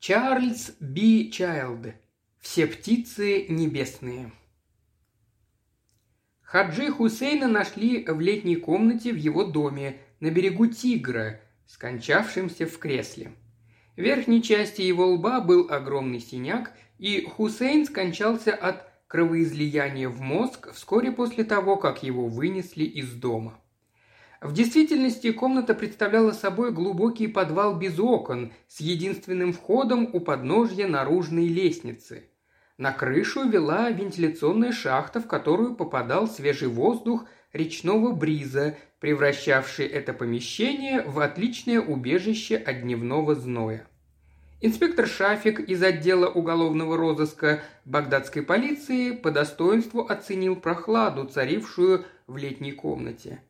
Чарльз Би Чайлд. Все птицы небесные. Хаджи Хусейна нашли в летней комнате в его доме на берегу Тигра, скончавшимся в кресле. В верхней части его лба был огромный синяк, и Хусейн скончался от кровоизлияния в мозг вскоре после того, как его вынесли из дома. В действительности комната представляла собой глубокий подвал без окон с единственным входом у подножья наружной лестницы. На крышу вела вентиляционная шахта, в которую попадал свежий воздух речного бриза, превращавший это помещение в отличное убежище от дневного зноя. Инспектор Шафик из отдела уголовного розыска багдадской полиции по достоинству оценил прохладу, царившую в летней комнате.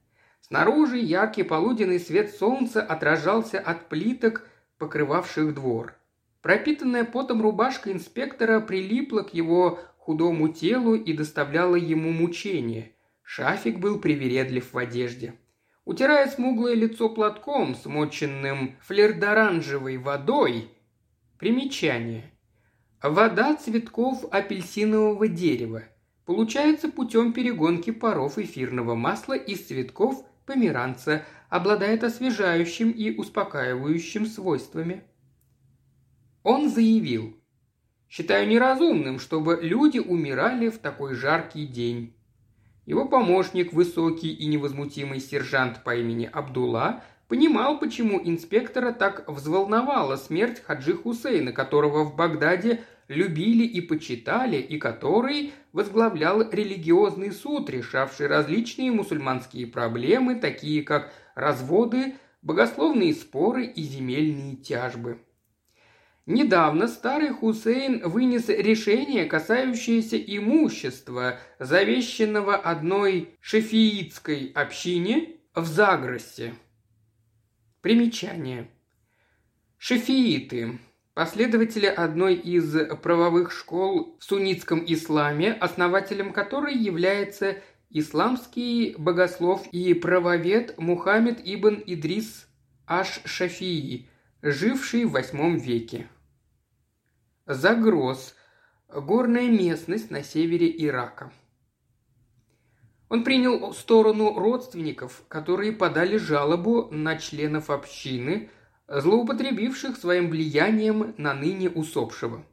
Снаружи яркий полуденный свет солнца отражался от плиток, покрывавших двор. Пропитанная потом рубашка инспектора прилипла к его худому телу и доставляла ему мучения. Шафик был привередлив в одежде. Утирая смуглое лицо платком, смоченным флердоранжевой водой, Примечание. Вода цветков апельсинового дерева получается путем перегонки паров эфирного масла из цветков померанца, обладает освежающим и успокаивающим свойствами. Он заявил, «Считаю неразумным, чтобы люди умирали в такой жаркий день». Его помощник, высокий и невозмутимый сержант по имени Абдулла, понимал, почему инспектора так взволновала смерть Хаджи Хусейна, которого в Багдаде любили и почитали, и который возглавлял религиозный суд, решавший различные мусульманские проблемы, такие как разводы, богословные споры и земельные тяжбы. Недавно старый Хусейн вынес решение, касающееся имущества, завещанного одной шефиитской общине в Загросе, Примечание. Шефииты – последователи одной из правовых школ в суннитском исламе, основателем которой является исламский богослов и правовед Мухаммед ибн Идрис Аш-Шафии, живший в VIII веке. Загроз – горная местность на севере Ирака. Он принял сторону родственников, которые подали жалобу на членов общины, злоупотребивших своим влиянием на ныне усопшего.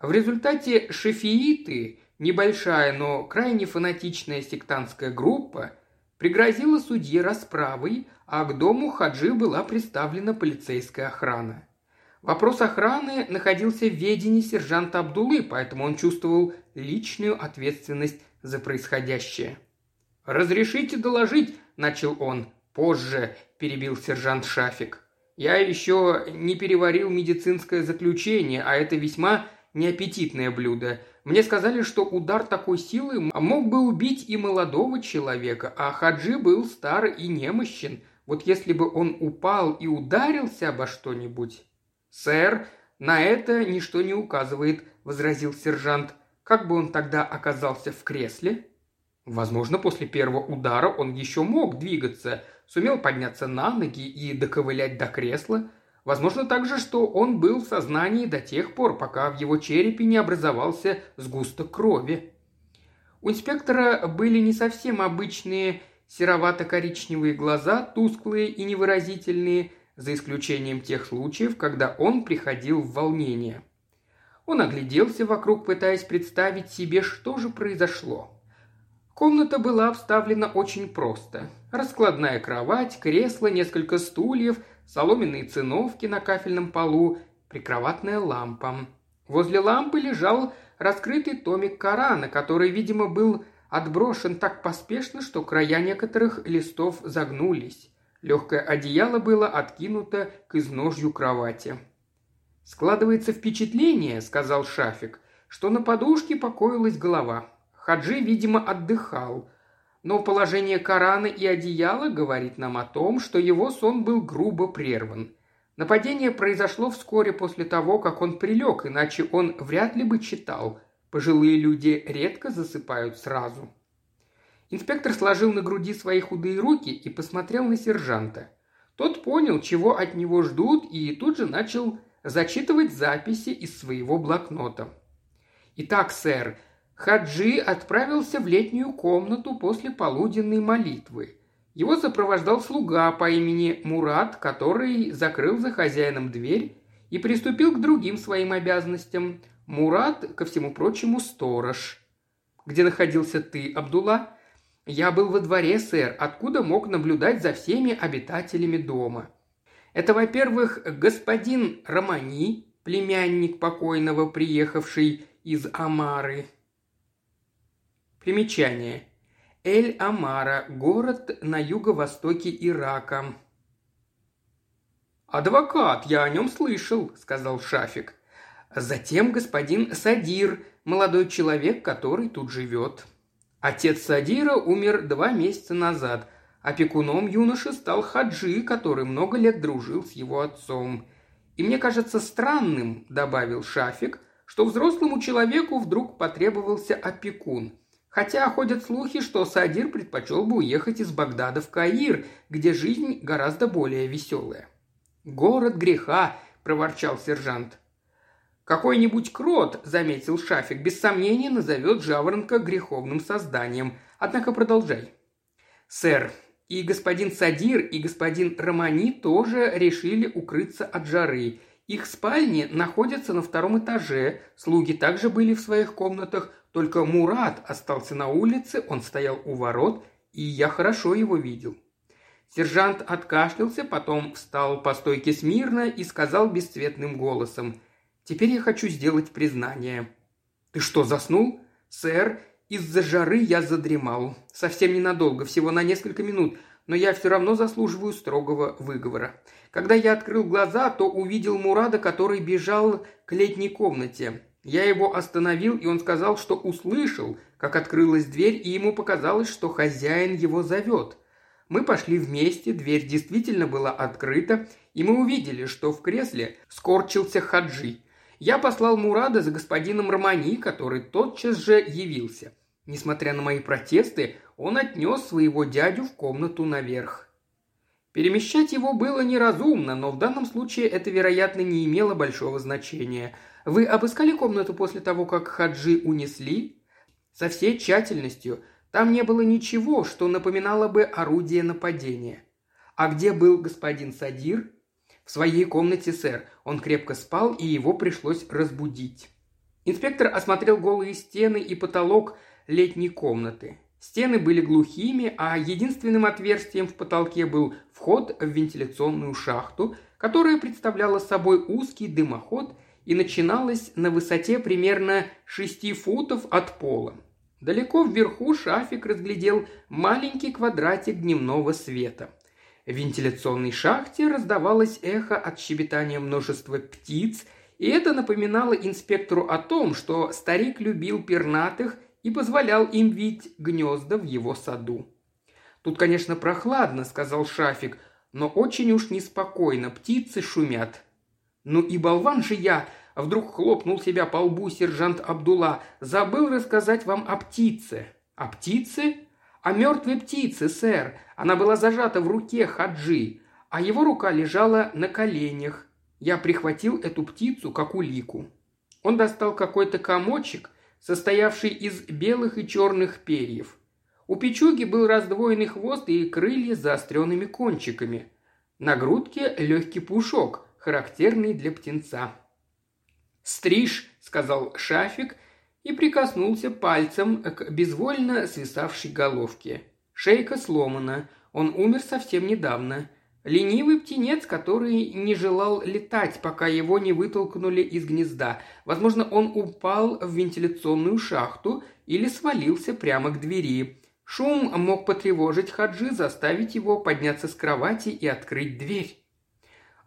В результате шефииты, небольшая, но крайне фанатичная сектантская группа, пригрозила судье расправой, а к дому Хаджи была представлена полицейская охрана. Вопрос охраны находился в ведении сержанта Абдулы, поэтому он чувствовал личную ответственность за происходящее – «Разрешите доложить», – начал он. «Позже», – перебил сержант Шафик. «Я еще не переварил медицинское заключение, а это весьма неаппетитное блюдо. Мне сказали, что удар такой силы мог бы убить и молодого человека, а Хаджи был стар и немощен. Вот если бы он упал и ударился обо что-нибудь...» «Сэр, на это ничто не указывает», – возразил сержант. «Как бы он тогда оказался в кресле?» Возможно, после первого удара он еще мог двигаться, сумел подняться на ноги и доковылять до кресла. Возможно также, что он был в сознании до тех пор, пока в его черепе не образовался сгусток крови. У инспектора были не совсем обычные серовато-коричневые глаза, тусклые и невыразительные, за исключением тех случаев, когда он приходил в волнение. Он огляделся вокруг, пытаясь представить себе, что же произошло. Комната была обставлена очень просто. Раскладная кровать, кресло, несколько стульев, соломенные циновки на кафельном полу, прикроватная лампа. Возле лампы лежал раскрытый томик Корана, который, видимо, был отброшен так поспешно, что края некоторых листов загнулись. Легкое одеяло было откинуто к изножью кровати. «Складывается впечатление», — сказал Шафик, — «что на подушке покоилась голова. Хаджи, видимо, отдыхал. Но положение Корана и одеяла говорит нам о том, что его сон был грубо прерван. Нападение произошло вскоре после того, как он прилег, иначе он вряд ли бы читал. Пожилые люди редко засыпают сразу. Инспектор сложил на груди свои худые руки и посмотрел на сержанта. Тот понял, чего от него ждут, и тут же начал зачитывать записи из своего блокнота. «Итак, сэр, Хаджи отправился в летнюю комнату после полуденной молитвы. Его сопровождал слуга по имени Мурат, который закрыл за хозяином дверь и приступил к другим своим обязанностям. Мурат, ко всему прочему, сторож. «Где находился ты, Абдулла?» «Я был во дворе, сэр. Откуда мог наблюдать за всеми обитателями дома?» «Это, во-первых, господин Романи, племянник покойного, приехавший из Амары». Примечание. Эль-Амара – город на юго-востоке Ирака. «Адвокат, я о нем слышал», – сказал Шафик. «Затем господин Садир, молодой человек, который тут живет. Отец Садира умер два месяца назад. Опекуном юноши стал Хаджи, который много лет дружил с его отцом. И мне кажется странным, добавил Шафик, что взрослому человеку вдруг потребовался опекун. Хотя ходят слухи, что Садир предпочел бы уехать из Багдада в Каир, где жизнь гораздо более веселая. «Город греха», – проворчал сержант. Какой-нибудь крот, заметил Шафик, без сомнения назовет жаворонка греховным созданием. Однако продолжай. Сэр, и господин Садир, и господин Романи тоже решили укрыться от жары. Их спальни находятся на втором этаже, слуги также были в своих комнатах, только Мурат остался на улице, он стоял у ворот, и я хорошо его видел. Сержант откашлялся, потом встал по стойке смирно и сказал бесцветным голосом – Теперь я хочу сделать признание». «Ты что, заснул?» «Сэр, из-за жары я задремал. Совсем ненадолго, всего на несколько минут, но я все равно заслуживаю строгого выговора. Когда я открыл глаза, то увидел Мурада, который бежал к летней комнате. Я его остановил, и он сказал, что услышал, как открылась дверь, и ему показалось, что хозяин его зовет. Мы пошли вместе, дверь действительно была открыта, и мы увидели, что в кресле скорчился Хаджи. Я послал Мурада за господином Романи, который тотчас же явился. Несмотря на мои протесты, он отнес своего дядю в комнату наверх. Перемещать его было неразумно, но в данном случае это, вероятно, не имело большого значения. Вы обыскали комнату после того, как Хаджи унесли? Со всей тщательностью. Там не было ничего, что напоминало бы орудие нападения. А где был господин Садир? «В своей комнате, сэр. Он крепко спал, и его пришлось разбудить». Инспектор осмотрел голые стены и потолок летней комнаты. Стены были глухими, а единственным отверстием в потолке был вход в вентиляционную шахту, которая представляла собой узкий дымоход и начиналась на высоте примерно 6 футов от пола. Далеко вверху Шафик разглядел маленький квадратик дневного света. В вентиляционной шахте раздавалось эхо от щебетания множества птиц, и это напоминало инспектору о том, что старик любил пернатых и позволял им видеть гнезда в его саду. «Тут, конечно, прохладно», — сказал Шафик, — «но очень уж неспокойно, птицы шумят». «Ну и болван же я!» — вдруг хлопнул себя по лбу сержант Абдулла. «Забыл рассказать вам о птице». «О птице?» «О мертвой птице, сэр. Она была зажата в руке Хаджи, а его рука лежала на коленях. Я прихватил эту птицу как улику. Он достал какой-то комочек, состоявший из белых и черных перьев. У печуги был раздвоенный хвост и крылья с заостренными кончиками. На грудке легкий пушок, характерный для птенца. «Стриж», — сказал Шафик и прикоснулся пальцем к безвольно свисавшей головке. Шейка сломана. Он умер совсем недавно. Ленивый птенец, который не желал летать, пока его не вытолкнули из гнезда. Возможно, он упал в вентиляционную шахту или свалился прямо к двери. Шум мог потревожить Хаджи, заставить его подняться с кровати и открыть дверь.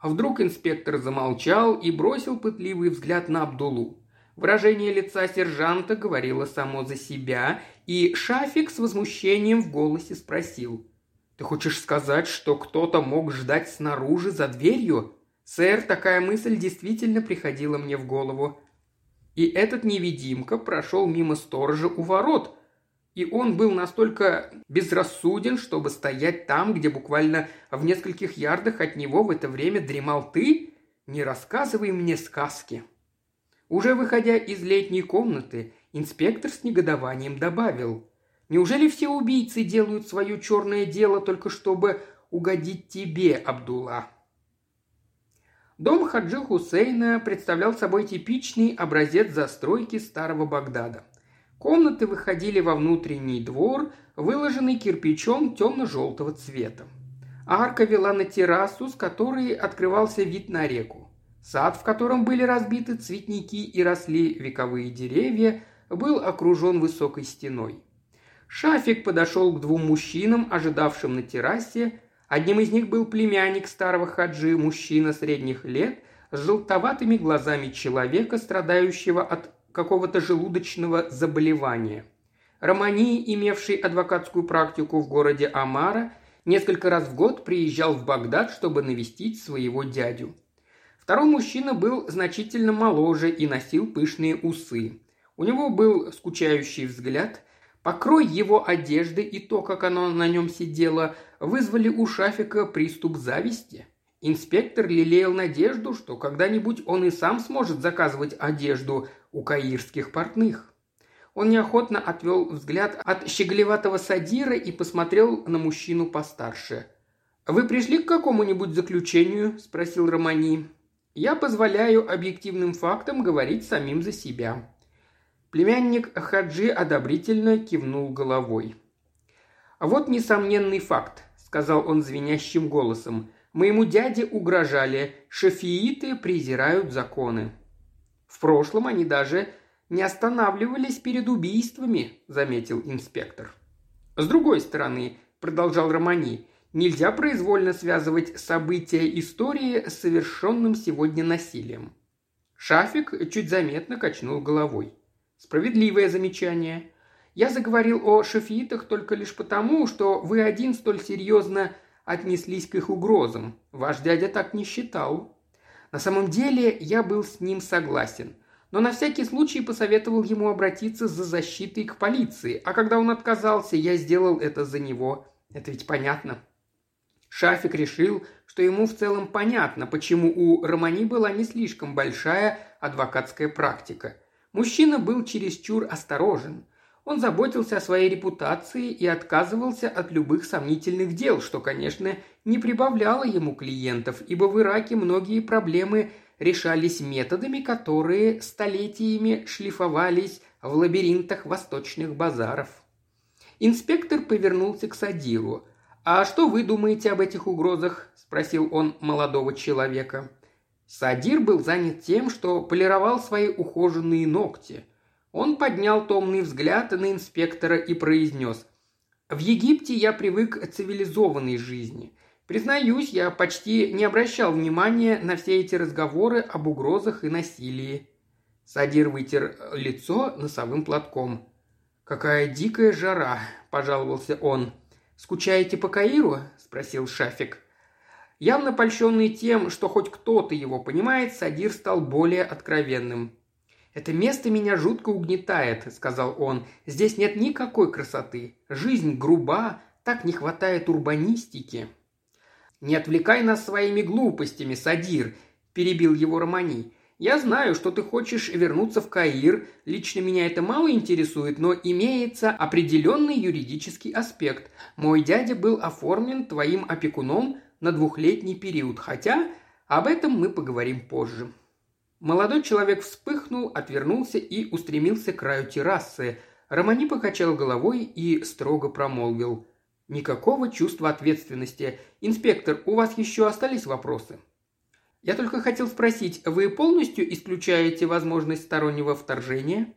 А вдруг инспектор замолчал и бросил пытливый взгляд на Абдулу. Выражение лица сержанта говорило само за себя, и Шафик с возмущением в голосе спросил. «Ты хочешь сказать, что кто-то мог ждать снаружи за дверью?» «Сэр, такая мысль действительно приходила мне в голову». И этот невидимка прошел мимо сторожа у ворот, и он был настолько безрассуден, чтобы стоять там, где буквально в нескольких ярдах от него в это время дремал ты? не рассказывай мне сказки». Уже выходя из летней комнаты, инспектор с негодованием добавил. «Неужели все убийцы делают свое черное дело только чтобы угодить тебе, Абдулла?» Дом Хаджи Хусейна представлял собой типичный образец застройки старого Багдада. Комнаты выходили во внутренний двор, выложенный кирпичом темно-желтого цвета. Арка вела на террасу, с которой открывался вид на реку. Сад, в котором были разбиты цветники и росли вековые деревья, был окружен высокой стеной. Шафик подошел к двум мужчинам, ожидавшим на террасе. Одним из них был племянник старого хаджи, мужчина средних лет, с желтоватыми глазами человека, страдающего от какого-то желудочного заболевания. Романи, имевший адвокатскую практику в городе Амара, несколько раз в год приезжал в Багдад, чтобы навестить своего дядю. Второй мужчина был значительно моложе и носил пышные усы. У него был скучающий взгляд. Покрой его одежды и то, как оно на нем сидело, вызвали у Шафика приступ зависти. Инспектор лелеял надежду, что когда-нибудь он и сам сможет заказывать одежду у каирских портных. Он неохотно отвел взгляд от щеголеватого садира и посмотрел на мужчину постарше. «Вы пришли к какому-нибудь заключению?» – спросил Романи. Я позволяю объективным фактам говорить самим за себя». Племянник Хаджи одобрительно кивнул головой. «Вот несомненный факт», — сказал он звенящим голосом. «Моему дяде угрожали. Шафииты презирают законы». «В прошлом они даже не останавливались перед убийствами», — заметил инспектор. «С другой стороны», — продолжал Романи, Нельзя произвольно связывать события истории с совершенным сегодня насилием. Шафик чуть заметно качнул головой. Справедливое замечание. Я заговорил о шафиитах только лишь потому, что вы один столь серьезно отнеслись к их угрозам. Ваш дядя так не считал. На самом деле я был с ним согласен, но на всякий случай посоветовал ему обратиться за защитой к полиции, а когда он отказался, я сделал это за него. Это ведь понятно. Шафик решил, что ему в целом понятно, почему у Романи была не слишком большая адвокатская практика. Мужчина был чересчур осторожен. Он заботился о своей репутации и отказывался от любых сомнительных дел, что, конечно, не прибавляло ему клиентов, ибо в Ираке многие проблемы решались методами, которые столетиями шлифовались в лабиринтах восточных базаров. Инспектор повернулся к Садиру – «А что вы думаете об этих угрозах?» – спросил он молодого человека. Садир был занят тем, что полировал свои ухоженные ногти. Он поднял томный взгляд на инспектора и произнес «В Египте я привык к цивилизованной жизни. Признаюсь, я почти не обращал внимания на все эти разговоры об угрозах и насилии». Садир вытер лицо носовым платком. «Какая дикая жара!» – пожаловался он – «Скучаете по Каиру?» – спросил Шафик. Явно польщенный тем, что хоть кто-то его понимает, Садир стал более откровенным. «Это место меня жутко угнетает», – сказал он. «Здесь нет никакой красоты. Жизнь груба, так не хватает урбанистики». «Не отвлекай нас своими глупостями, Садир», – перебил его Романи. Я знаю, что ты хочешь вернуться в Каир. Лично меня это мало интересует, но имеется определенный юридический аспект. Мой дядя был оформлен твоим опекуном на двухлетний период, хотя об этом мы поговорим позже». Молодой человек вспыхнул, отвернулся и устремился к краю террасы. Романи покачал головой и строго промолвил. «Никакого чувства ответственности. Инспектор, у вас еще остались вопросы?» Я только хотел спросить, вы полностью исключаете возможность стороннего вторжения?»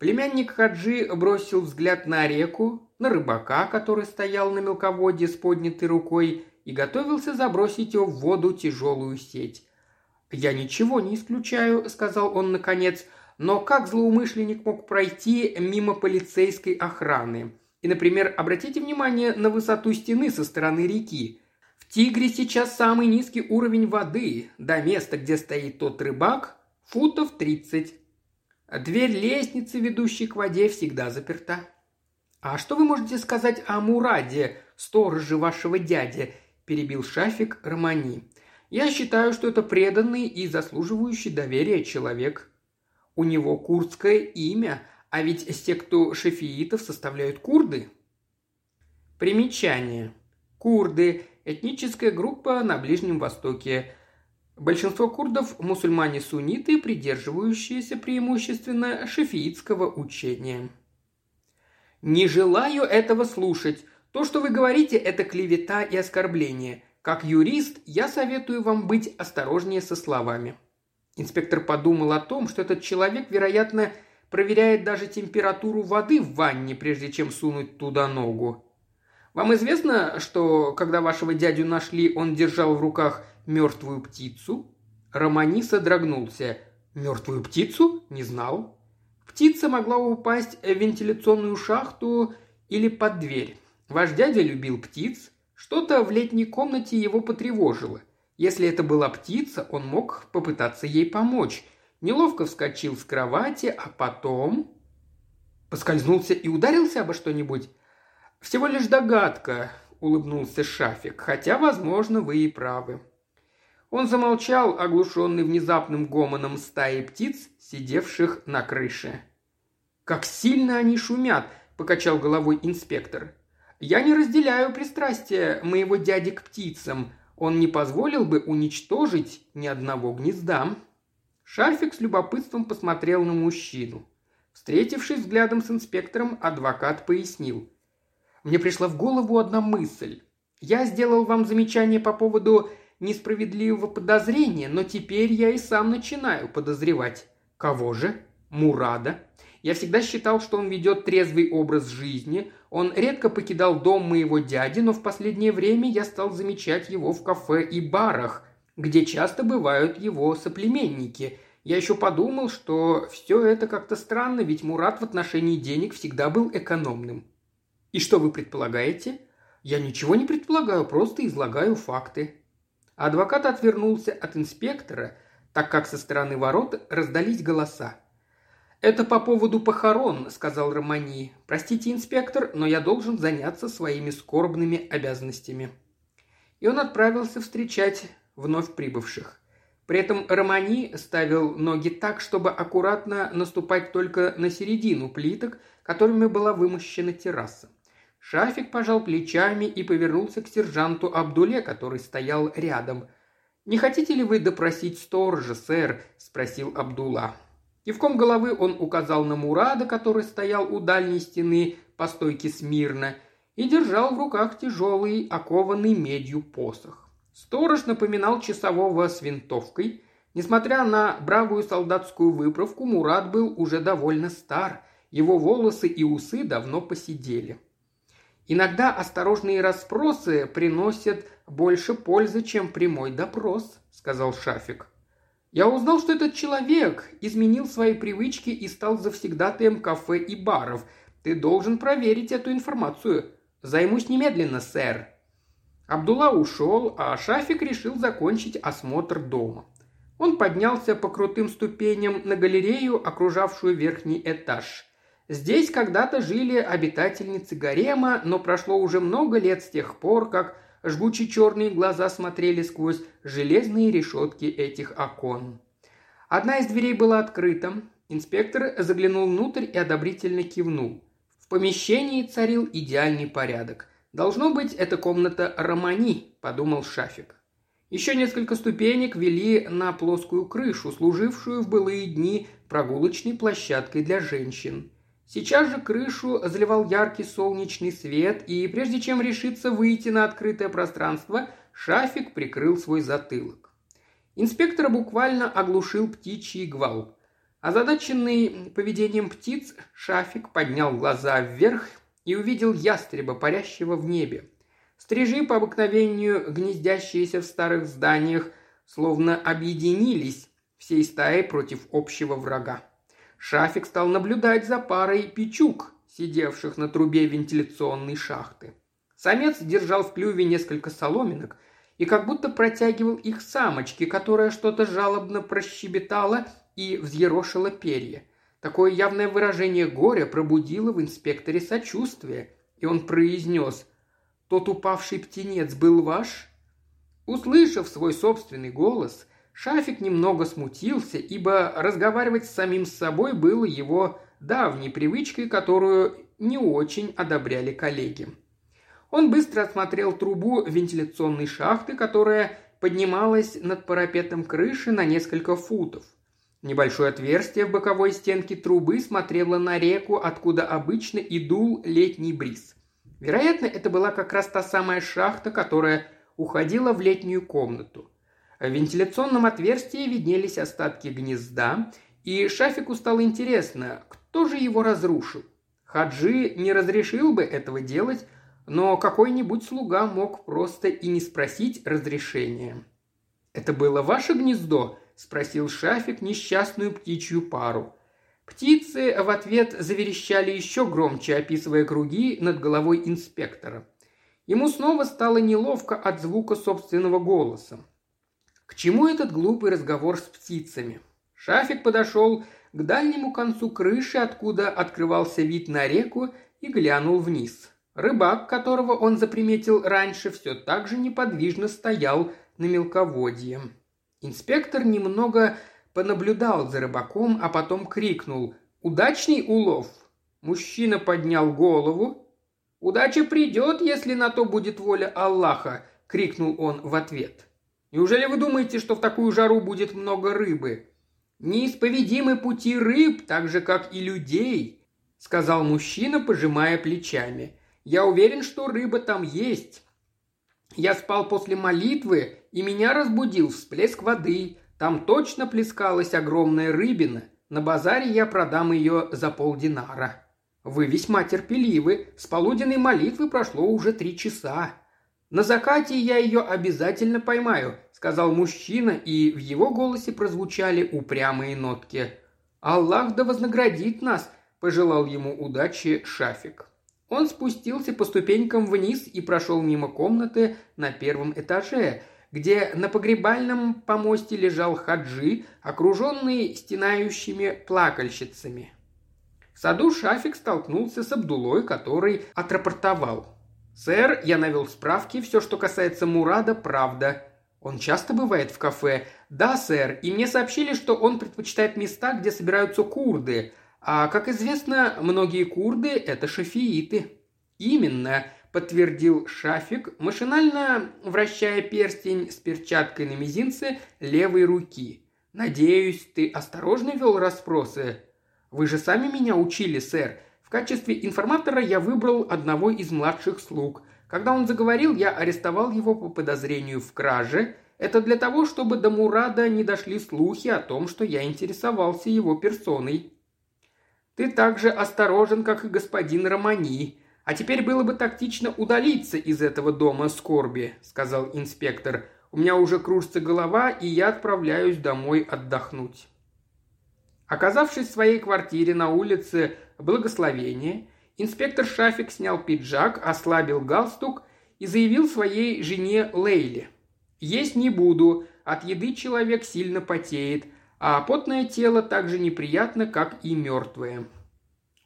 Племянник Хаджи бросил взгляд на реку, на рыбака, который стоял на мелководье с поднятой рукой и готовился забросить его в воду тяжелую сеть. «Я ничего не исключаю», — сказал он наконец, «но как злоумышленник мог пройти мимо полицейской охраны? И, например, обратите внимание на высоту стены со стороны реки. Тигре сейчас самый низкий уровень воды. До места, где стоит тот рыбак, футов 30. Дверь лестницы, ведущей к воде, всегда заперта. «А что вы можете сказать о Мураде, стороже вашего дяди?» – перебил Шафик Романи. Я считаю, что это преданный и заслуживающий доверия человек. У него курдское имя, а ведь секту шефиитов составляют курды. Примечание. Курды – этническая группа на Ближнем Востоке. Большинство курдов – мусульмане-сунниты, придерживающиеся преимущественно шефиитского учения. «Не желаю этого слушать. То, что вы говорите, это клевета и оскорбление. Как юрист, я советую вам быть осторожнее со словами». Инспектор подумал о том, что этот человек, вероятно, проверяет даже температуру воды в ванне, прежде чем сунуть туда ногу. Вам известно, что когда вашего дядю нашли, он держал в руках мертвую птицу?» Романи содрогнулся. «Мертвую птицу? Не знал». Птица могла упасть в вентиляционную шахту или под дверь. Ваш дядя любил птиц. Что-то в летней комнате его потревожило. Если это была птица, он мог попытаться ей помочь. Неловко вскочил с кровати, а потом... Поскользнулся и ударился обо что-нибудь. «Всего лишь догадка», – улыбнулся Шафик, – «хотя, возможно, вы и правы». Он замолчал, оглушенный внезапным гомоном стаи птиц, сидевших на крыше. «Как сильно они шумят!» – покачал головой инспектор. «Я не разделяю пристрастия моего дяди к птицам. Он не позволил бы уничтожить ни одного гнезда». Шафик с любопытством посмотрел на мужчину. Встретившись взглядом с инспектором, адвокат пояснил. Мне пришла в голову одна мысль. Я сделал вам замечание по поводу несправедливого подозрения, но теперь я и сам начинаю подозревать. Кого же? Мурада. Я всегда считал, что он ведет трезвый образ жизни. Он редко покидал дом моего дяди, но в последнее время я стал замечать его в кафе и барах, где часто бывают его соплеменники. Я еще подумал, что все это как-то странно, ведь Мурат в отношении денег всегда был экономным. И что вы предполагаете? Я ничего не предполагаю, просто излагаю факты. Адвокат отвернулся от инспектора, так как со стороны ворот раздались голоса. «Это по поводу похорон», – сказал Романи. «Простите, инспектор, но я должен заняться своими скорбными обязанностями». И он отправился встречать вновь прибывших. При этом Романи ставил ноги так, чтобы аккуратно наступать только на середину плиток, которыми была вымощена терраса. Шафик пожал плечами и повернулся к сержанту Абдуле, который стоял рядом. «Не хотите ли вы допросить сторожа, сэр?» – спросил Абдулла. Кивком головы он указал на Мурада, который стоял у дальней стены по стойке смирно, и держал в руках тяжелый, окованный медью посох. Сторож напоминал часового с винтовкой. Несмотря на бравую солдатскую выправку, Мурад был уже довольно стар. Его волосы и усы давно посидели. Иногда осторожные расспросы приносят больше пользы, чем прямой допрос», – сказал Шафик. «Я узнал, что этот человек изменил свои привычки и стал завсегдатаем кафе и баров. Ты должен проверить эту информацию. Займусь немедленно, сэр». Абдулла ушел, а Шафик решил закончить осмотр дома. Он поднялся по крутым ступеням на галерею, окружавшую верхний этаж – Здесь когда-то жили обитательницы гарема, но прошло уже много лет с тех пор, как жгучие черные глаза смотрели сквозь железные решетки этих окон. Одна из дверей была открыта. Инспектор заглянул внутрь и одобрительно кивнул. В помещении царил идеальный порядок. «Должно быть, это комната Романи», – подумал Шафик. Еще несколько ступенек вели на плоскую крышу, служившую в былые дни прогулочной площадкой для женщин. Сейчас же крышу заливал яркий солнечный свет, и прежде чем решиться выйти на открытое пространство, Шафик прикрыл свой затылок. Инспектора буквально оглушил птичий гвал. Озадаченный поведением птиц, Шафик поднял глаза вверх и увидел ястреба, парящего в небе. Стрижи по обыкновению, гнездящиеся в старых зданиях, словно объединились всей стаей против общего врага. Шафик стал наблюдать за парой печук, сидевших на трубе вентиляционной шахты. Самец держал в клюве несколько соломинок и как будто протягивал их самочке, которая что-то жалобно прощебетала и взъерошила перья. Такое явное выражение горя пробудило в инспекторе сочувствие, и он произнес «Тот упавший птенец был ваш?» Услышав свой собственный голос, Шафик немного смутился, ибо разговаривать с самим собой было его давней привычкой, которую не очень одобряли коллеги. Он быстро осмотрел трубу вентиляционной шахты, которая поднималась над парапетом крыши на несколько футов. Небольшое отверстие в боковой стенке трубы смотрело на реку, откуда обычно и дул летний бриз. Вероятно, это была как раз та самая шахта, которая уходила в летнюю комнату. В вентиляционном отверстии виднелись остатки гнезда, и Шафику стало интересно, кто же его разрушил. Хаджи не разрешил бы этого делать, но какой-нибудь слуга мог просто и не спросить разрешения. «Это было ваше гнездо?» – спросил Шафик несчастную птичью пару. Птицы в ответ заверещали еще громче, описывая круги над головой инспектора. Ему снова стало неловко от звука собственного голоса. К чему этот глупый разговор с птицами? Шафик подошел к дальнему концу крыши, откуда открывался вид на реку, и глянул вниз. Рыбак, которого он заприметил раньше, все так же неподвижно стоял на мелководье. Инспектор немного понаблюдал за рыбаком, а потом крикнул «Удачный улов!». Мужчина поднял голову, «Удача придет, если на то будет воля Аллаха!» – крикнул он в ответ. «Неужели вы думаете, что в такую жару будет много рыбы?» «Неисповедимы пути рыб, так же, как и людей», – сказал мужчина, пожимая плечами. «Я уверен, что рыба там есть. Я спал после молитвы, и меня разбудил всплеск воды. Там точно плескалась огромная рыбина. На базаре я продам ее за полдинара». Вы весьма терпеливы. С полуденной молитвы прошло уже три часа. На закате я ее обязательно поймаю, сказал мужчина, и в его голосе прозвучали упрямые нотки. Аллах да вознаградит нас, пожелал ему удачи Шафик. Он спустился по ступенькам вниз и прошел мимо комнаты на первом этаже, где на погребальном помосте лежал хаджи, окруженный стенающими плакальщицами. В саду Шафик столкнулся с Абдулой, который отрапортовал. «Сэр, я навел справки, все, что касается Мурада, правда. Он часто бывает в кафе?» «Да, сэр, и мне сообщили, что он предпочитает места, где собираются курды. А, как известно, многие курды – это шафииты». «Именно», – подтвердил Шафик, машинально вращая перстень с перчаткой на мизинце левой руки. «Надеюсь, ты осторожно вел расспросы?» Вы же сами меня учили, сэр. Качестве информатора я выбрал одного из младших слуг. Когда он заговорил, я арестовал его по подозрению в краже. Это для того, чтобы до Мурада не дошли слухи о том, что я интересовался его персоной. Ты так же осторожен, как и господин Романи. А теперь было бы тактично удалиться из этого дома скорби, сказал инспектор. У меня уже кружится голова, и я отправляюсь домой отдохнуть. Оказавшись в своей квартире на улице Благословения, инспектор Шафик снял пиджак, ослабил галстук и заявил своей жене Лейле. «Есть не буду, от еды человек сильно потеет, а потное тело так же неприятно, как и мертвое».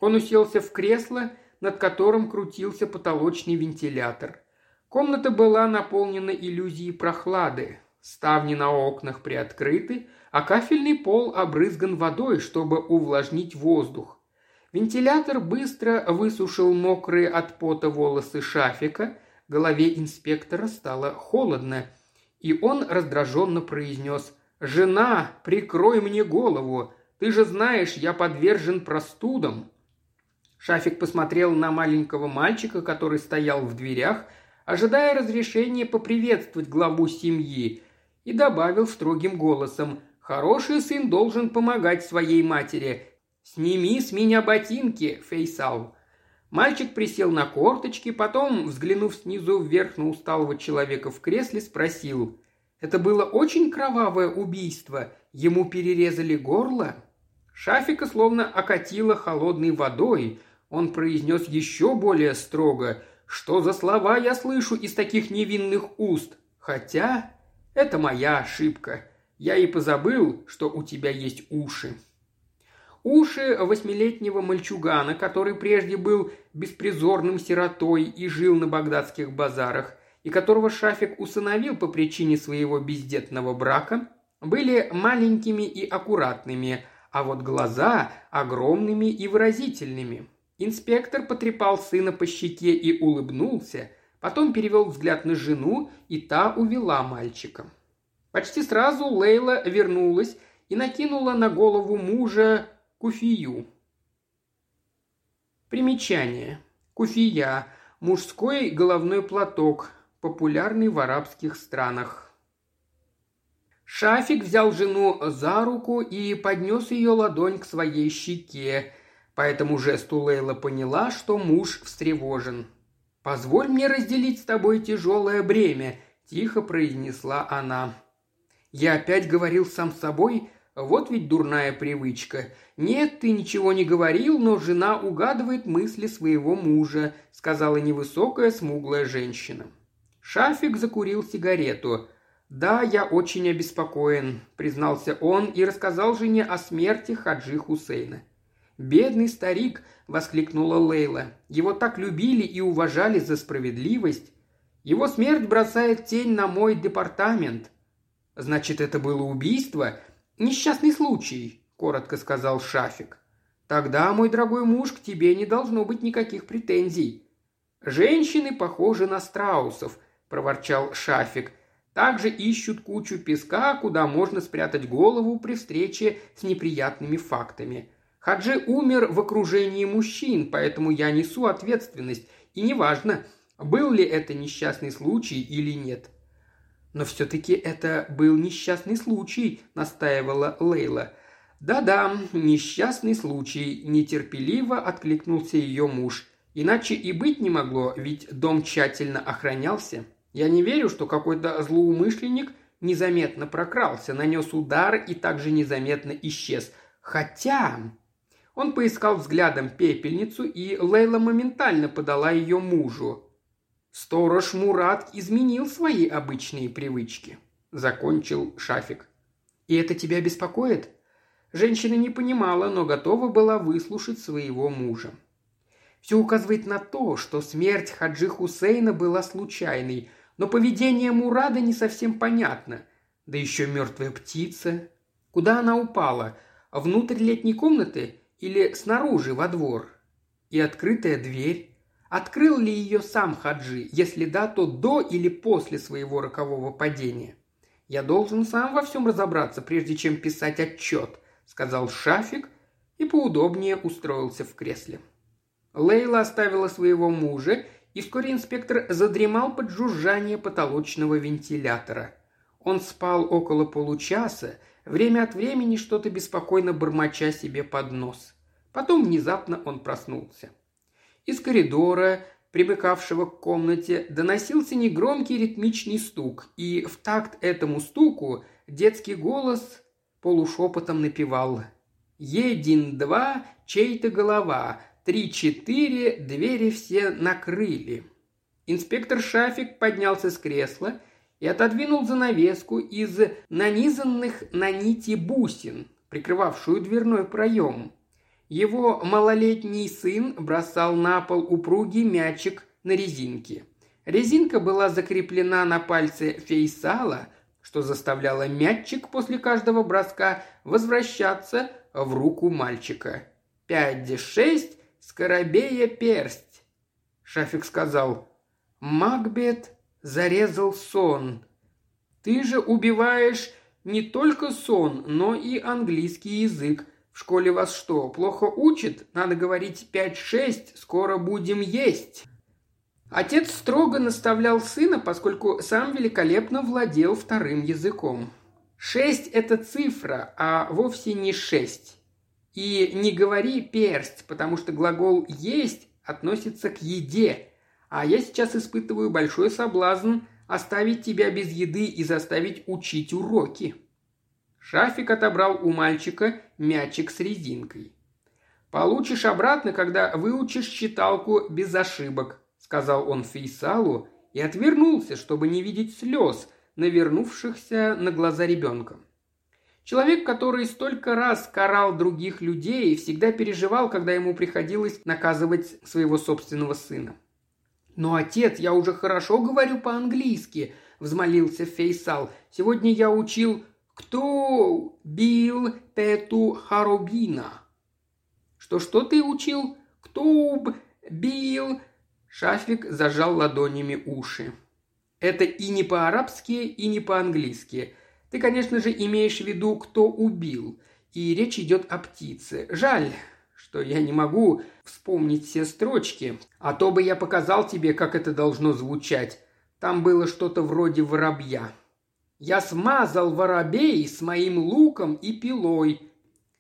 Он уселся в кресло, над которым крутился потолочный вентилятор. Комната была наполнена иллюзией прохлады. Ставни на окнах приоткрыты, а кафельный пол обрызган водой, чтобы увлажнить воздух. Вентилятор быстро высушил мокрые от пота волосы шафика, голове инспектора стало холодно, и он раздраженно произнес «Жена, прикрой мне голову, ты же знаешь, я подвержен простудам». Шафик посмотрел на маленького мальчика, который стоял в дверях, ожидая разрешения поприветствовать главу семьи, и добавил строгим голосом Хороший сын должен помогать своей матери. Сними с меня ботинки, Фейсал. Мальчик присел на корточки, потом, взглянув снизу вверх на усталого человека в кресле, спросил. «Это было очень кровавое убийство. Ему перерезали горло?» Шафика словно окатило холодной водой. Он произнес еще более строго. «Что за слова я слышу из таких невинных уст? Хотя это моя ошибка. Я и позабыл, что у тебя есть уши». Уши восьмилетнего мальчугана, который прежде был беспризорным сиротой и жил на багдадских базарах, и которого Шафик усыновил по причине своего бездетного брака, были маленькими и аккуратными, а вот глаза огромными и выразительными. Инспектор потрепал сына по щеке и улыбнулся, потом перевел взгляд на жену, и та увела мальчика. Почти сразу Лейла вернулась и накинула на голову мужа куфию. Примечание. Куфия – мужской головной платок, популярный в арабских странах. Шафик взял жену за руку и поднес ее ладонь к своей щеке. По этому жесту Лейла поняла, что муж встревожен. «Позволь мне разделить с тобой тяжелое бремя», – тихо произнесла она. «Я опять говорил сам с собой, вот ведь дурная привычка. Нет, ты ничего не говорил, но жена угадывает мысли своего мужа», – сказала невысокая смуглая женщина. Шафик закурил сигарету. «Да, я очень обеспокоен», – признался он и рассказал жене о смерти Хаджи Хусейна. «Бедный старик!» – воскликнула Лейла. «Его так любили и уважали за справедливость. Его смерть бросает тень на мой департамент». «Значит, это было убийство?» «Несчастный случай», – коротко сказал Шафик. «Тогда, мой дорогой муж, к тебе не должно быть никаких претензий. Женщины похожи на страусов –– проворчал Шафик. «Также ищут кучу песка, куда можно спрятать голову при встрече с неприятными фактами. Хаджи умер в окружении мужчин, поэтому я несу ответственность, и неважно, был ли это несчастный случай или нет». «Но все-таки это был несчастный случай», – настаивала Лейла. «Да-да, несчастный случай», – нетерпеливо откликнулся ее муж. «Иначе и быть не могло, ведь дом тщательно охранялся». Я не верю, что какой-то злоумышленник незаметно прокрался, нанес удар и также незаметно исчез. Хотя... Он поискал взглядом пепельницу, и Лейла моментально подала ее мужу. Сторож Мурат изменил свои обычные привычки. Закончил Шафик. «И это тебя беспокоит?» Женщина не понимала, но готова была выслушать своего мужа. Все указывает на то, что смерть Хаджи Хусейна была случайной, но поведение Мурада не совсем понятно. Да еще мертвая птица. Куда она упала? Внутрь летней комнаты или снаружи, во двор? И открытая дверь. Открыл ли ее сам Хаджи? Если да, то до или после своего рокового падения? Я должен сам во всем разобраться, прежде чем писать отчет, сказал Шафик и поудобнее устроился в кресле. Лейла оставила своего мужа и вскоре инспектор задремал под жужжание потолочного вентилятора. Он спал около получаса, время от времени что-то беспокойно бормоча себе под нос. Потом внезапно он проснулся. Из коридора, примыкавшего к комнате, доносился негромкий ритмичный стук, и в такт этому стуку детский голос полушепотом напевал «Един-два, чей-то голова, Три-четыре, двери все накрыли. Инспектор Шафик поднялся с кресла и отодвинул занавеску из нанизанных на нити бусин, прикрывавшую дверной проем. Его малолетний сын бросал на пол упругий мячик на резинке. Резинка была закреплена на пальце Фейсала, что заставляло мячик после каждого броска возвращаться в руку мальчика. Пять, шесть, Скоробея персть!» Шафик сказал, «Макбет зарезал сон. Ты же убиваешь не только сон, но и английский язык. В школе вас что, плохо учат? Надо говорить пять-шесть, скоро будем есть». Отец строго наставлял сына, поскольку сам великолепно владел вторым языком. Шесть – это цифра, а вовсе не шесть. И не говори персть, потому что глагол «есть» относится к еде. А я сейчас испытываю большой соблазн оставить тебя без еды и заставить учить уроки. Шафик отобрал у мальчика мячик с резинкой. «Получишь обратно, когда выучишь читалку без ошибок», – сказал он Фейсалу и отвернулся, чтобы не видеть слез, навернувшихся на глаза ребенка. Человек, который столько раз карал других людей, всегда переживал, когда ему приходилось наказывать своего собственного сына. «Но, отец, я уже хорошо говорю по-английски», – взмолился Фейсал. «Сегодня я учил, кто бил Пету Харубина». «Что-что ты учил? Кто бил?» Шафик зажал ладонями уши. «Это и не по-арабски, и не по-английски. Ты, конечно же, имеешь в виду, кто убил. И речь идет о птице. Жаль, что я не могу вспомнить все строчки, а то бы я показал тебе, как это должно звучать. Там было что-то вроде воробья. Я смазал воробей с моим луком и пилой.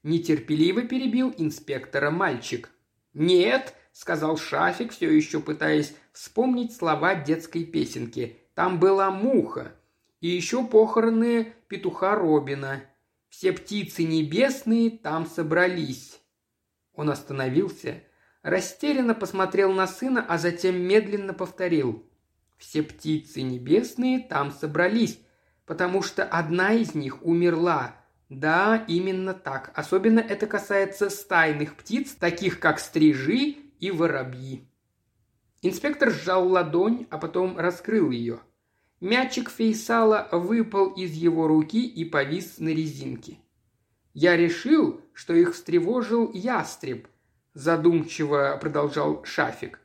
Нетерпеливо перебил инспектора мальчик. «Нет», — сказал Шафик, все еще пытаясь вспомнить слова детской песенки. «Там была муха. И еще похороны петуха Робина. Все птицы небесные там собрались». Он остановился, растерянно посмотрел на сына, а затем медленно повторил. «Все птицы небесные там собрались, потому что одна из них умерла. Да, именно так. Особенно это касается стайных птиц, таких как стрижи и воробьи». Инспектор сжал ладонь, а потом раскрыл ее. Мячик Фейсала выпал из его руки и повис на резинке. Я решил, что их встревожил ястреб, задумчиво продолжал Шафик.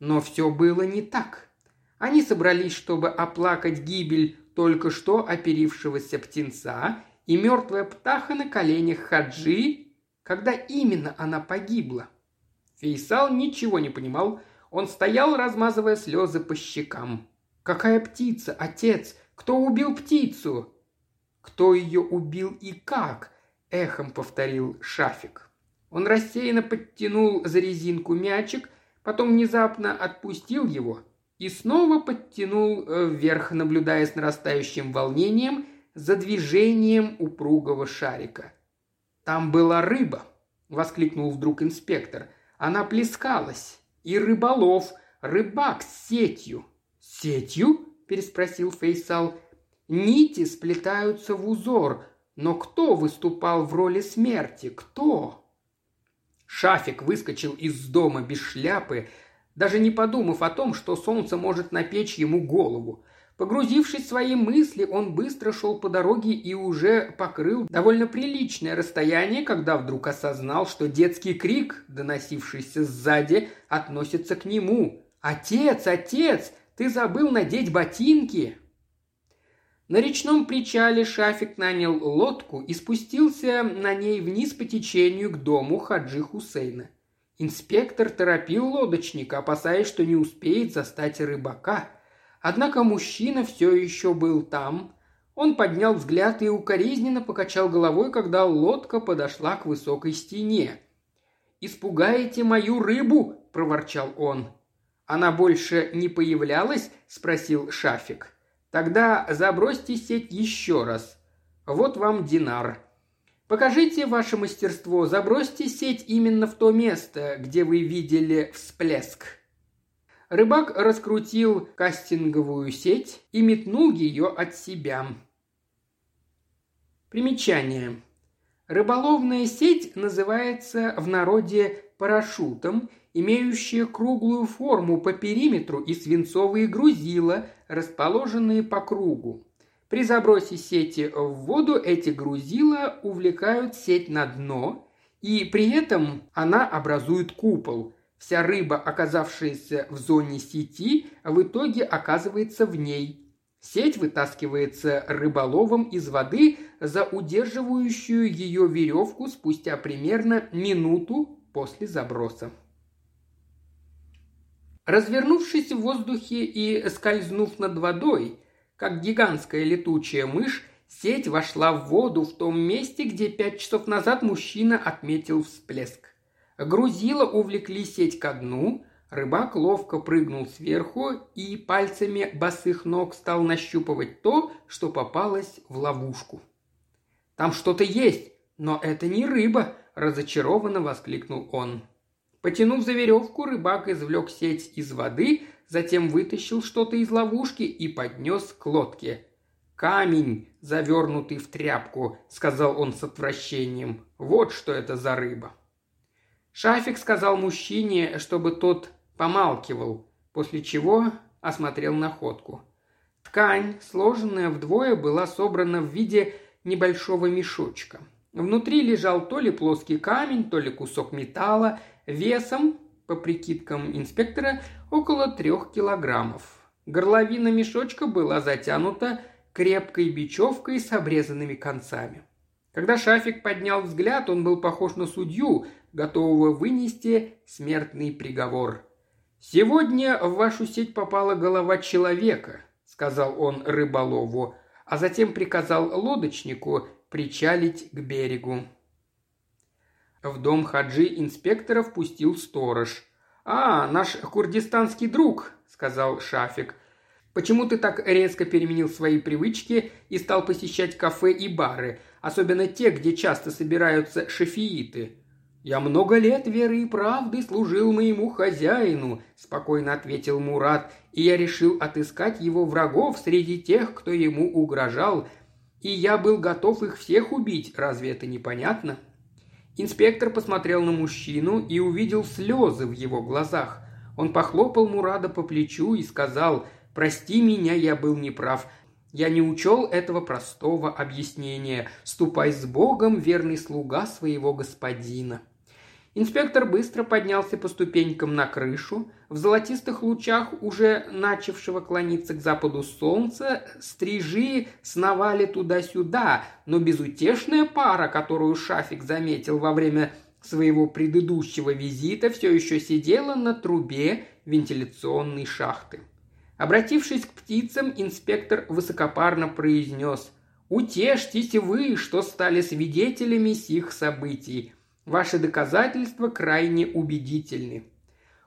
Но все было не так. Они собрались, чтобы оплакать гибель только что оперившегося птенца, и мертвая птаха на коленях Хаджи, когда именно она погибла. Фейсал ничего не понимал, он стоял, размазывая слезы по щекам. «Какая птица, отец? Кто убил птицу?» «Кто ее убил и как?» – эхом повторил Шафик. Он рассеянно подтянул за резинку мячик, потом внезапно отпустил его и снова подтянул э, вверх, наблюдая с нарастающим волнением за движением упругого шарика. «Там была рыба!» – воскликнул вдруг инспектор. «Она плескалась. И рыболов, рыбак с сетью». «Сетью?» – переспросил Фейсал. «Нити сплетаются в узор, но кто выступал в роли смерти? Кто? Шафик выскочил из дома без шляпы, даже не подумав о том, что солнце может напечь ему голову. Погрузившись в свои мысли, он быстро шел по дороге и уже покрыл довольно приличное расстояние, когда вдруг осознал, что детский крик, доносившийся сзади, относится к нему. «Отец, отец, ты забыл надеть ботинки!» На речном причале Шафик нанял лодку и спустился на ней вниз по течению к дому Хаджи Хусейна. Инспектор торопил лодочника, опасаясь, что не успеет застать рыбака. Однако мужчина все еще был там. Он поднял взгляд и укоризненно покачал головой, когда лодка подошла к высокой стене. «Испугаете мою рыбу?» – проворчал он. «Она больше не появлялась?» – спросил Шафик. – Тогда забросьте сеть еще раз. Вот вам динар. Покажите ваше мастерство, забросьте сеть именно в то место, где вы видели всплеск. Рыбак раскрутил кастинговую сеть и метнул ее от себя. Примечание. Рыболовная сеть называется в народе парашютом имеющие круглую форму по периметру и свинцовые грузила, расположенные по кругу. При забросе сети в воду эти грузила увлекают сеть на дно, и при этом она образует купол. Вся рыба, оказавшаяся в зоне сети, в итоге оказывается в ней. Сеть вытаскивается рыболовом из воды за удерживающую ее веревку спустя примерно минуту после заброса. Развернувшись в воздухе и скользнув над водой, как гигантская летучая мышь, сеть вошла в воду в том месте, где пять часов назад мужчина отметил всплеск. Грузила увлекли сеть ко дну, рыбак ловко прыгнул сверху и пальцами босых ног стал нащупывать то, что попалось в ловушку. «Там что-то есть, но это не рыба!» – разочарованно воскликнул он. Потянув за веревку, рыбак извлек сеть из воды, затем вытащил что-то из ловушки и поднес к лодке. «Камень, завернутый в тряпку», — сказал он с отвращением. «Вот что это за рыба». Шафик сказал мужчине, чтобы тот помалкивал, после чего осмотрел находку. Ткань, сложенная вдвое, была собрана в виде небольшого мешочка. Внутри лежал то ли плоский камень, то ли кусок металла, весом, по прикидкам инспектора, около трех килограммов. Горловина мешочка была затянута крепкой бечевкой с обрезанными концами. Когда Шафик поднял взгляд, он был похож на судью, готового вынести смертный приговор. «Сегодня в вашу сеть попала голова человека», — сказал он рыболову, а затем приказал лодочнику причалить к берегу. В дом Хаджи инспектора впустил сторож. «А, наш курдистанский друг», — сказал Шафик. «Почему ты так резко переменил свои привычки и стал посещать кафе и бары, особенно те, где часто собираются шафииты?» «Я много лет веры и правды служил моему хозяину», – спокойно ответил Мурат, «и я решил отыскать его врагов среди тех, кто ему угрожал, и я был готов их всех убить, разве это непонятно?» Инспектор посмотрел на мужчину и увидел слезы в его глазах. Он похлопал Мурада по плечу и сказал «Прости меня, я был неправ. Я не учел этого простого объяснения. Ступай с Богом, верный слуга своего господина». Инспектор быстро поднялся по ступенькам на крышу. В золотистых лучах уже начавшего клониться к западу солнца стрижи сновали туда-сюда, но безутешная пара, которую Шафик заметил во время своего предыдущего визита, все еще сидела на трубе вентиляционной шахты. Обратившись к птицам, инспектор высокопарно произнес «Утешьтесь вы, что стали свидетелями сих событий. Ваши доказательства крайне убедительны».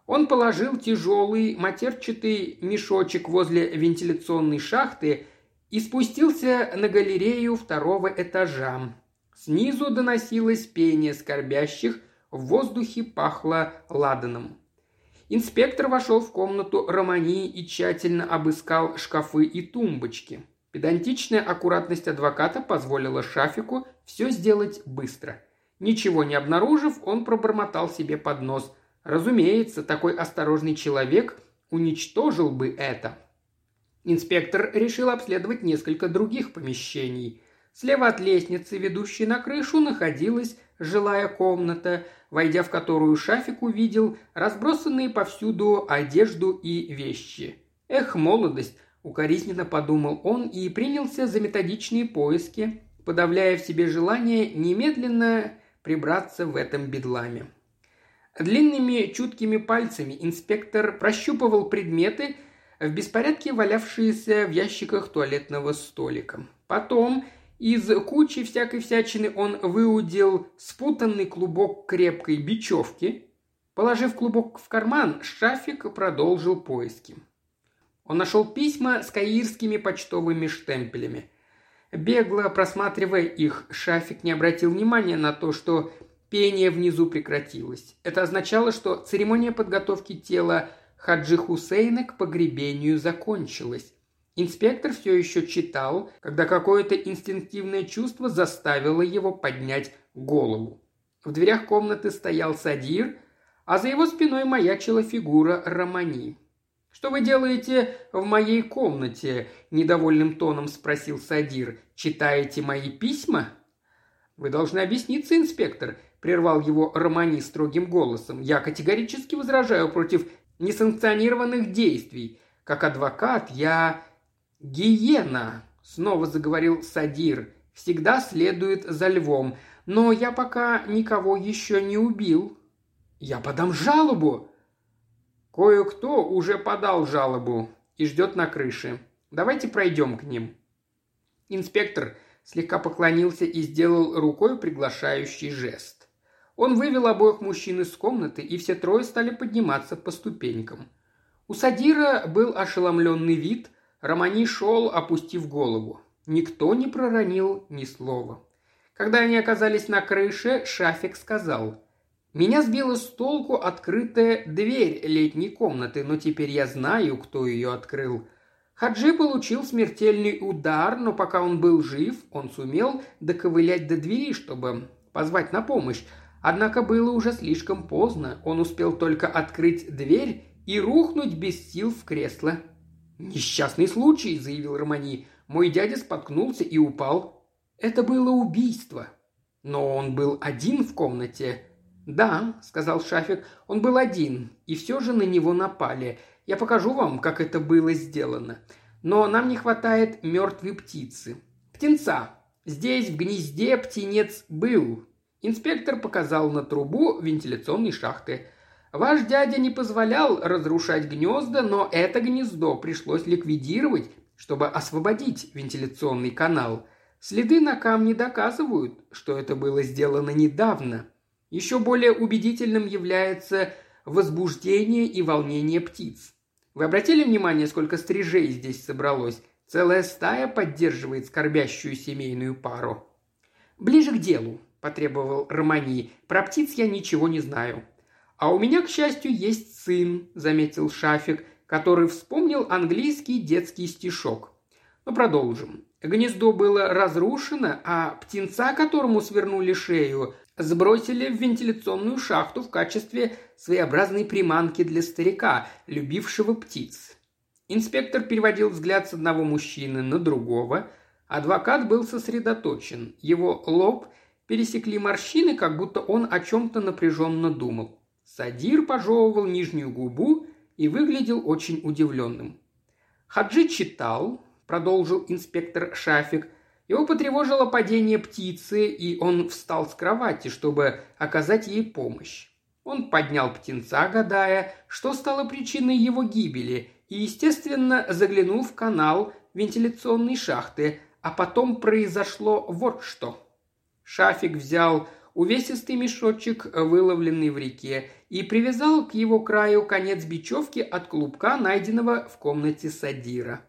Он положил тяжелый матерчатый мешочек возле вентиляционной шахты и спустился на галерею второго этажа. Снизу доносилось пение скорбящих, в воздухе пахло ладаном. Инспектор вошел в комнату Романи и тщательно обыскал шкафы и тумбочки. Педантичная аккуратность адвоката позволила Шафику все сделать быстро – Ничего не обнаружив, он пробормотал себе под нос. Разумеется, такой осторожный человек уничтожил бы это. Инспектор решил обследовать несколько других помещений. Слева от лестницы, ведущей на крышу, находилась жилая комната, войдя в которую Шафик увидел разбросанные повсюду одежду и вещи. «Эх, молодость!» – укоризненно подумал он и принялся за методичные поиски, подавляя в себе желание немедленно прибраться в этом бедламе. Длинными чуткими пальцами инспектор прощупывал предметы, в беспорядке валявшиеся в ящиках туалетного столика. Потом из кучи всякой всячины он выудил спутанный клубок крепкой бечевки. Положив клубок в карман, Шафик продолжил поиски. Он нашел письма с каирскими почтовыми штемпелями. Бегло просматривая их, Шафик не обратил внимания на то, что пение внизу прекратилось. Это означало, что церемония подготовки тела Хаджи Хусейна к погребению закончилась. Инспектор все еще читал, когда какое-то инстинктивное чувство заставило его поднять голову. В дверях комнаты стоял Садир, а за его спиной маячила фигура Романи. «Что вы делаете в моей комнате?» – недовольным тоном спросил Садир. «Читаете мои письма?» «Вы должны объясниться, инспектор», – прервал его Романи строгим голосом. «Я категорически возражаю против несанкционированных действий. Как адвокат я гиена», – снова заговорил Садир. «Всегда следует за львом. Но я пока никого еще не убил». «Я подам жалобу», Кое-кто уже подал жалобу и ждет на крыше. Давайте пройдем к ним». Инспектор слегка поклонился и сделал рукой приглашающий жест. Он вывел обоих мужчин из комнаты, и все трое стали подниматься по ступенькам. У Садира был ошеломленный вид, Романи шел, опустив голову. Никто не проронил ни слова. Когда они оказались на крыше, Шафик сказал меня сбила с толку открытая дверь летней комнаты, но теперь я знаю, кто ее открыл. Хаджи получил смертельный удар, но пока он был жив, он сумел доковылять до двери, чтобы позвать на помощь. Однако было уже слишком поздно. Он успел только открыть дверь и рухнуть без сил в кресло. «Несчастный случай», — заявил Романи. «Мой дядя споткнулся и упал. Это было убийство». «Но он был один в комнате?» «Да», — сказал Шафик, — «он был один, и все же на него напали. Я покажу вам, как это было сделано. Но нам не хватает мертвой птицы. Птенца. Здесь, в гнезде, птенец был». Инспектор показал на трубу вентиляционной шахты. «Ваш дядя не позволял разрушать гнезда, но это гнездо пришлось ликвидировать, чтобы освободить вентиляционный канал. Следы на камне доказывают, что это было сделано недавно. Еще более убедительным является возбуждение и волнение птиц. Вы обратили внимание, сколько стрижей здесь собралось? Целая стая поддерживает скорбящую семейную пару. «Ближе к делу», – потребовал Романи. «Про птиц я ничего не знаю». «А у меня, к счастью, есть сын», – заметил Шафик, который вспомнил английский детский стишок. Но продолжим. Гнездо было разрушено, а птенца, которому свернули шею, сбросили в вентиляционную шахту в качестве своеобразной приманки для старика, любившего птиц. Инспектор переводил взгляд с одного мужчины на другого. Адвокат был сосредоточен. Его лоб пересекли морщины, как будто он о чем-то напряженно думал. Садир пожевывал нижнюю губу и выглядел очень удивленным. Хаджи читал, продолжил инспектор Шафик – его потревожило падение птицы, и он встал с кровати, чтобы оказать ей помощь. Он поднял птенца, гадая, что стало причиной его гибели, и, естественно, заглянул в канал вентиляционной шахты, а потом произошло вот что. Шафик взял увесистый мешочек, выловленный в реке, и привязал к его краю конец бечевки от клубка, найденного в комнате Садира.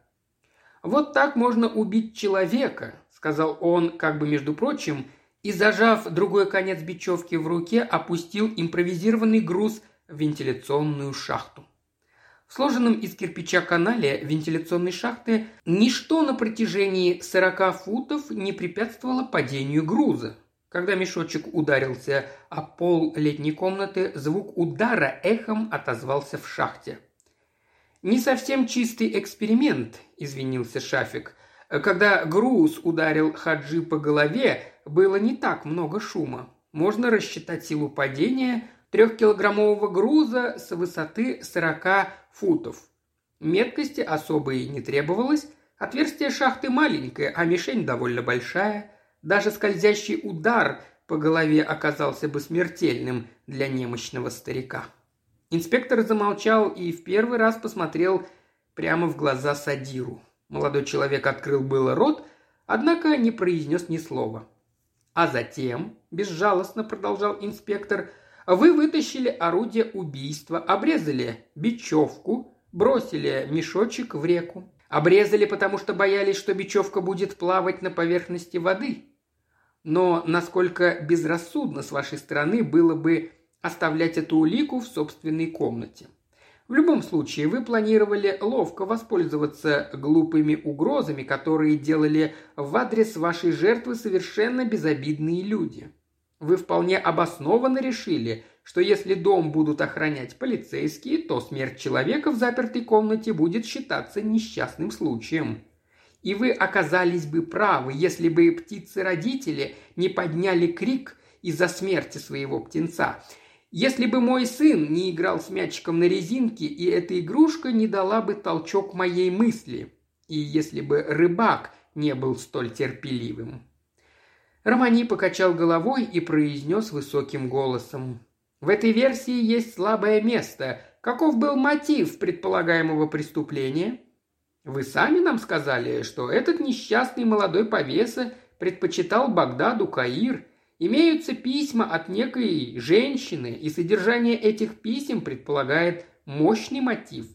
Вот так можно убить человека, сказал он, как бы между прочим, и, зажав другой конец бечевки в руке, опустил импровизированный груз в вентиляционную шахту. В сложенном из кирпича канале вентиляционной шахты ничто на протяжении 40 футов не препятствовало падению груза. Когда мешочек ударился о пол летней комнаты, звук удара эхом отозвался в шахте. «Не совсем чистый эксперимент», – извинился Шафик. Когда груз ударил Хаджи по голове, было не так много шума. Можно рассчитать силу падения трехкилограммового груза с высоты 40 футов. Меткости особой не требовалось, отверстие шахты маленькое, а мишень довольно большая. Даже скользящий удар по голове оказался бы смертельным для немощного старика. Инспектор замолчал и в первый раз посмотрел прямо в глаза Садиру. Молодой человек открыл было рот, однако не произнес ни слова. А затем, безжалостно продолжал инспектор, вы вытащили орудие убийства, обрезали бечевку, бросили мешочек в реку. Обрезали, потому что боялись, что бечевка будет плавать на поверхности воды. Но насколько безрассудно с вашей стороны было бы оставлять эту улику в собственной комнате. В любом случае, вы планировали ловко воспользоваться глупыми угрозами, которые делали в адрес вашей жертвы совершенно безобидные люди. Вы вполне обоснованно решили, что если дом будут охранять полицейские, то смерть человека в запертой комнате будет считаться несчастным случаем. И вы оказались бы правы, если бы птицы-родители не подняли крик из-за смерти своего птенца – если бы мой сын не играл с мячиком на резинке, и эта игрушка не дала бы толчок моей мысли, и если бы рыбак не был столь терпеливым. Романи покачал головой и произнес высоким голосом. В этой версии есть слабое место. Каков был мотив предполагаемого преступления? Вы сами нам сказали, что этот несчастный молодой повеса предпочитал Багдаду Каир – Имеются письма от некой женщины, и содержание этих писем предполагает мощный мотив.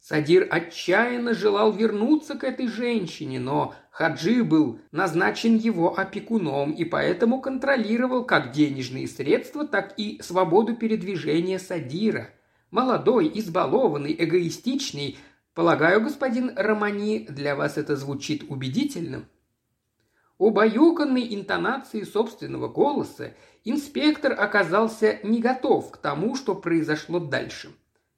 Садир отчаянно желал вернуться к этой женщине, но Хаджи был назначен его опекуном и поэтому контролировал как денежные средства, так и свободу передвижения Садира. Молодой, избалованный, эгоистичный. Полагаю, господин Романи, для вас это звучит убедительно?» Убаюканной интонацией собственного голоса инспектор оказался не готов к тому, что произошло дальше.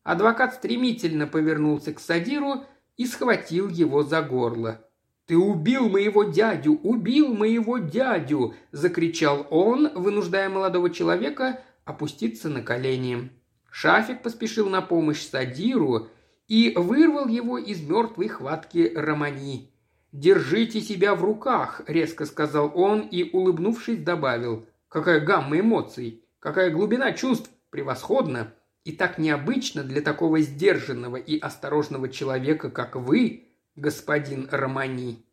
Адвокат стремительно повернулся к Садиру и схватил его за горло. «Ты убил моего дядю! Убил моего дядю!» – закричал он, вынуждая молодого человека опуститься на колени. Шафик поспешил на помощь Садиру и вырвал его из мертвой хватки Романи. «Держите себя в руках», – резко сказал он и, улыбнувшись, добавил. «Какая гамма эмоций! Какая глубина чувств! Превосходно! И так необычно для такого сдержанного и осторожного человека, как вы, господин Романи.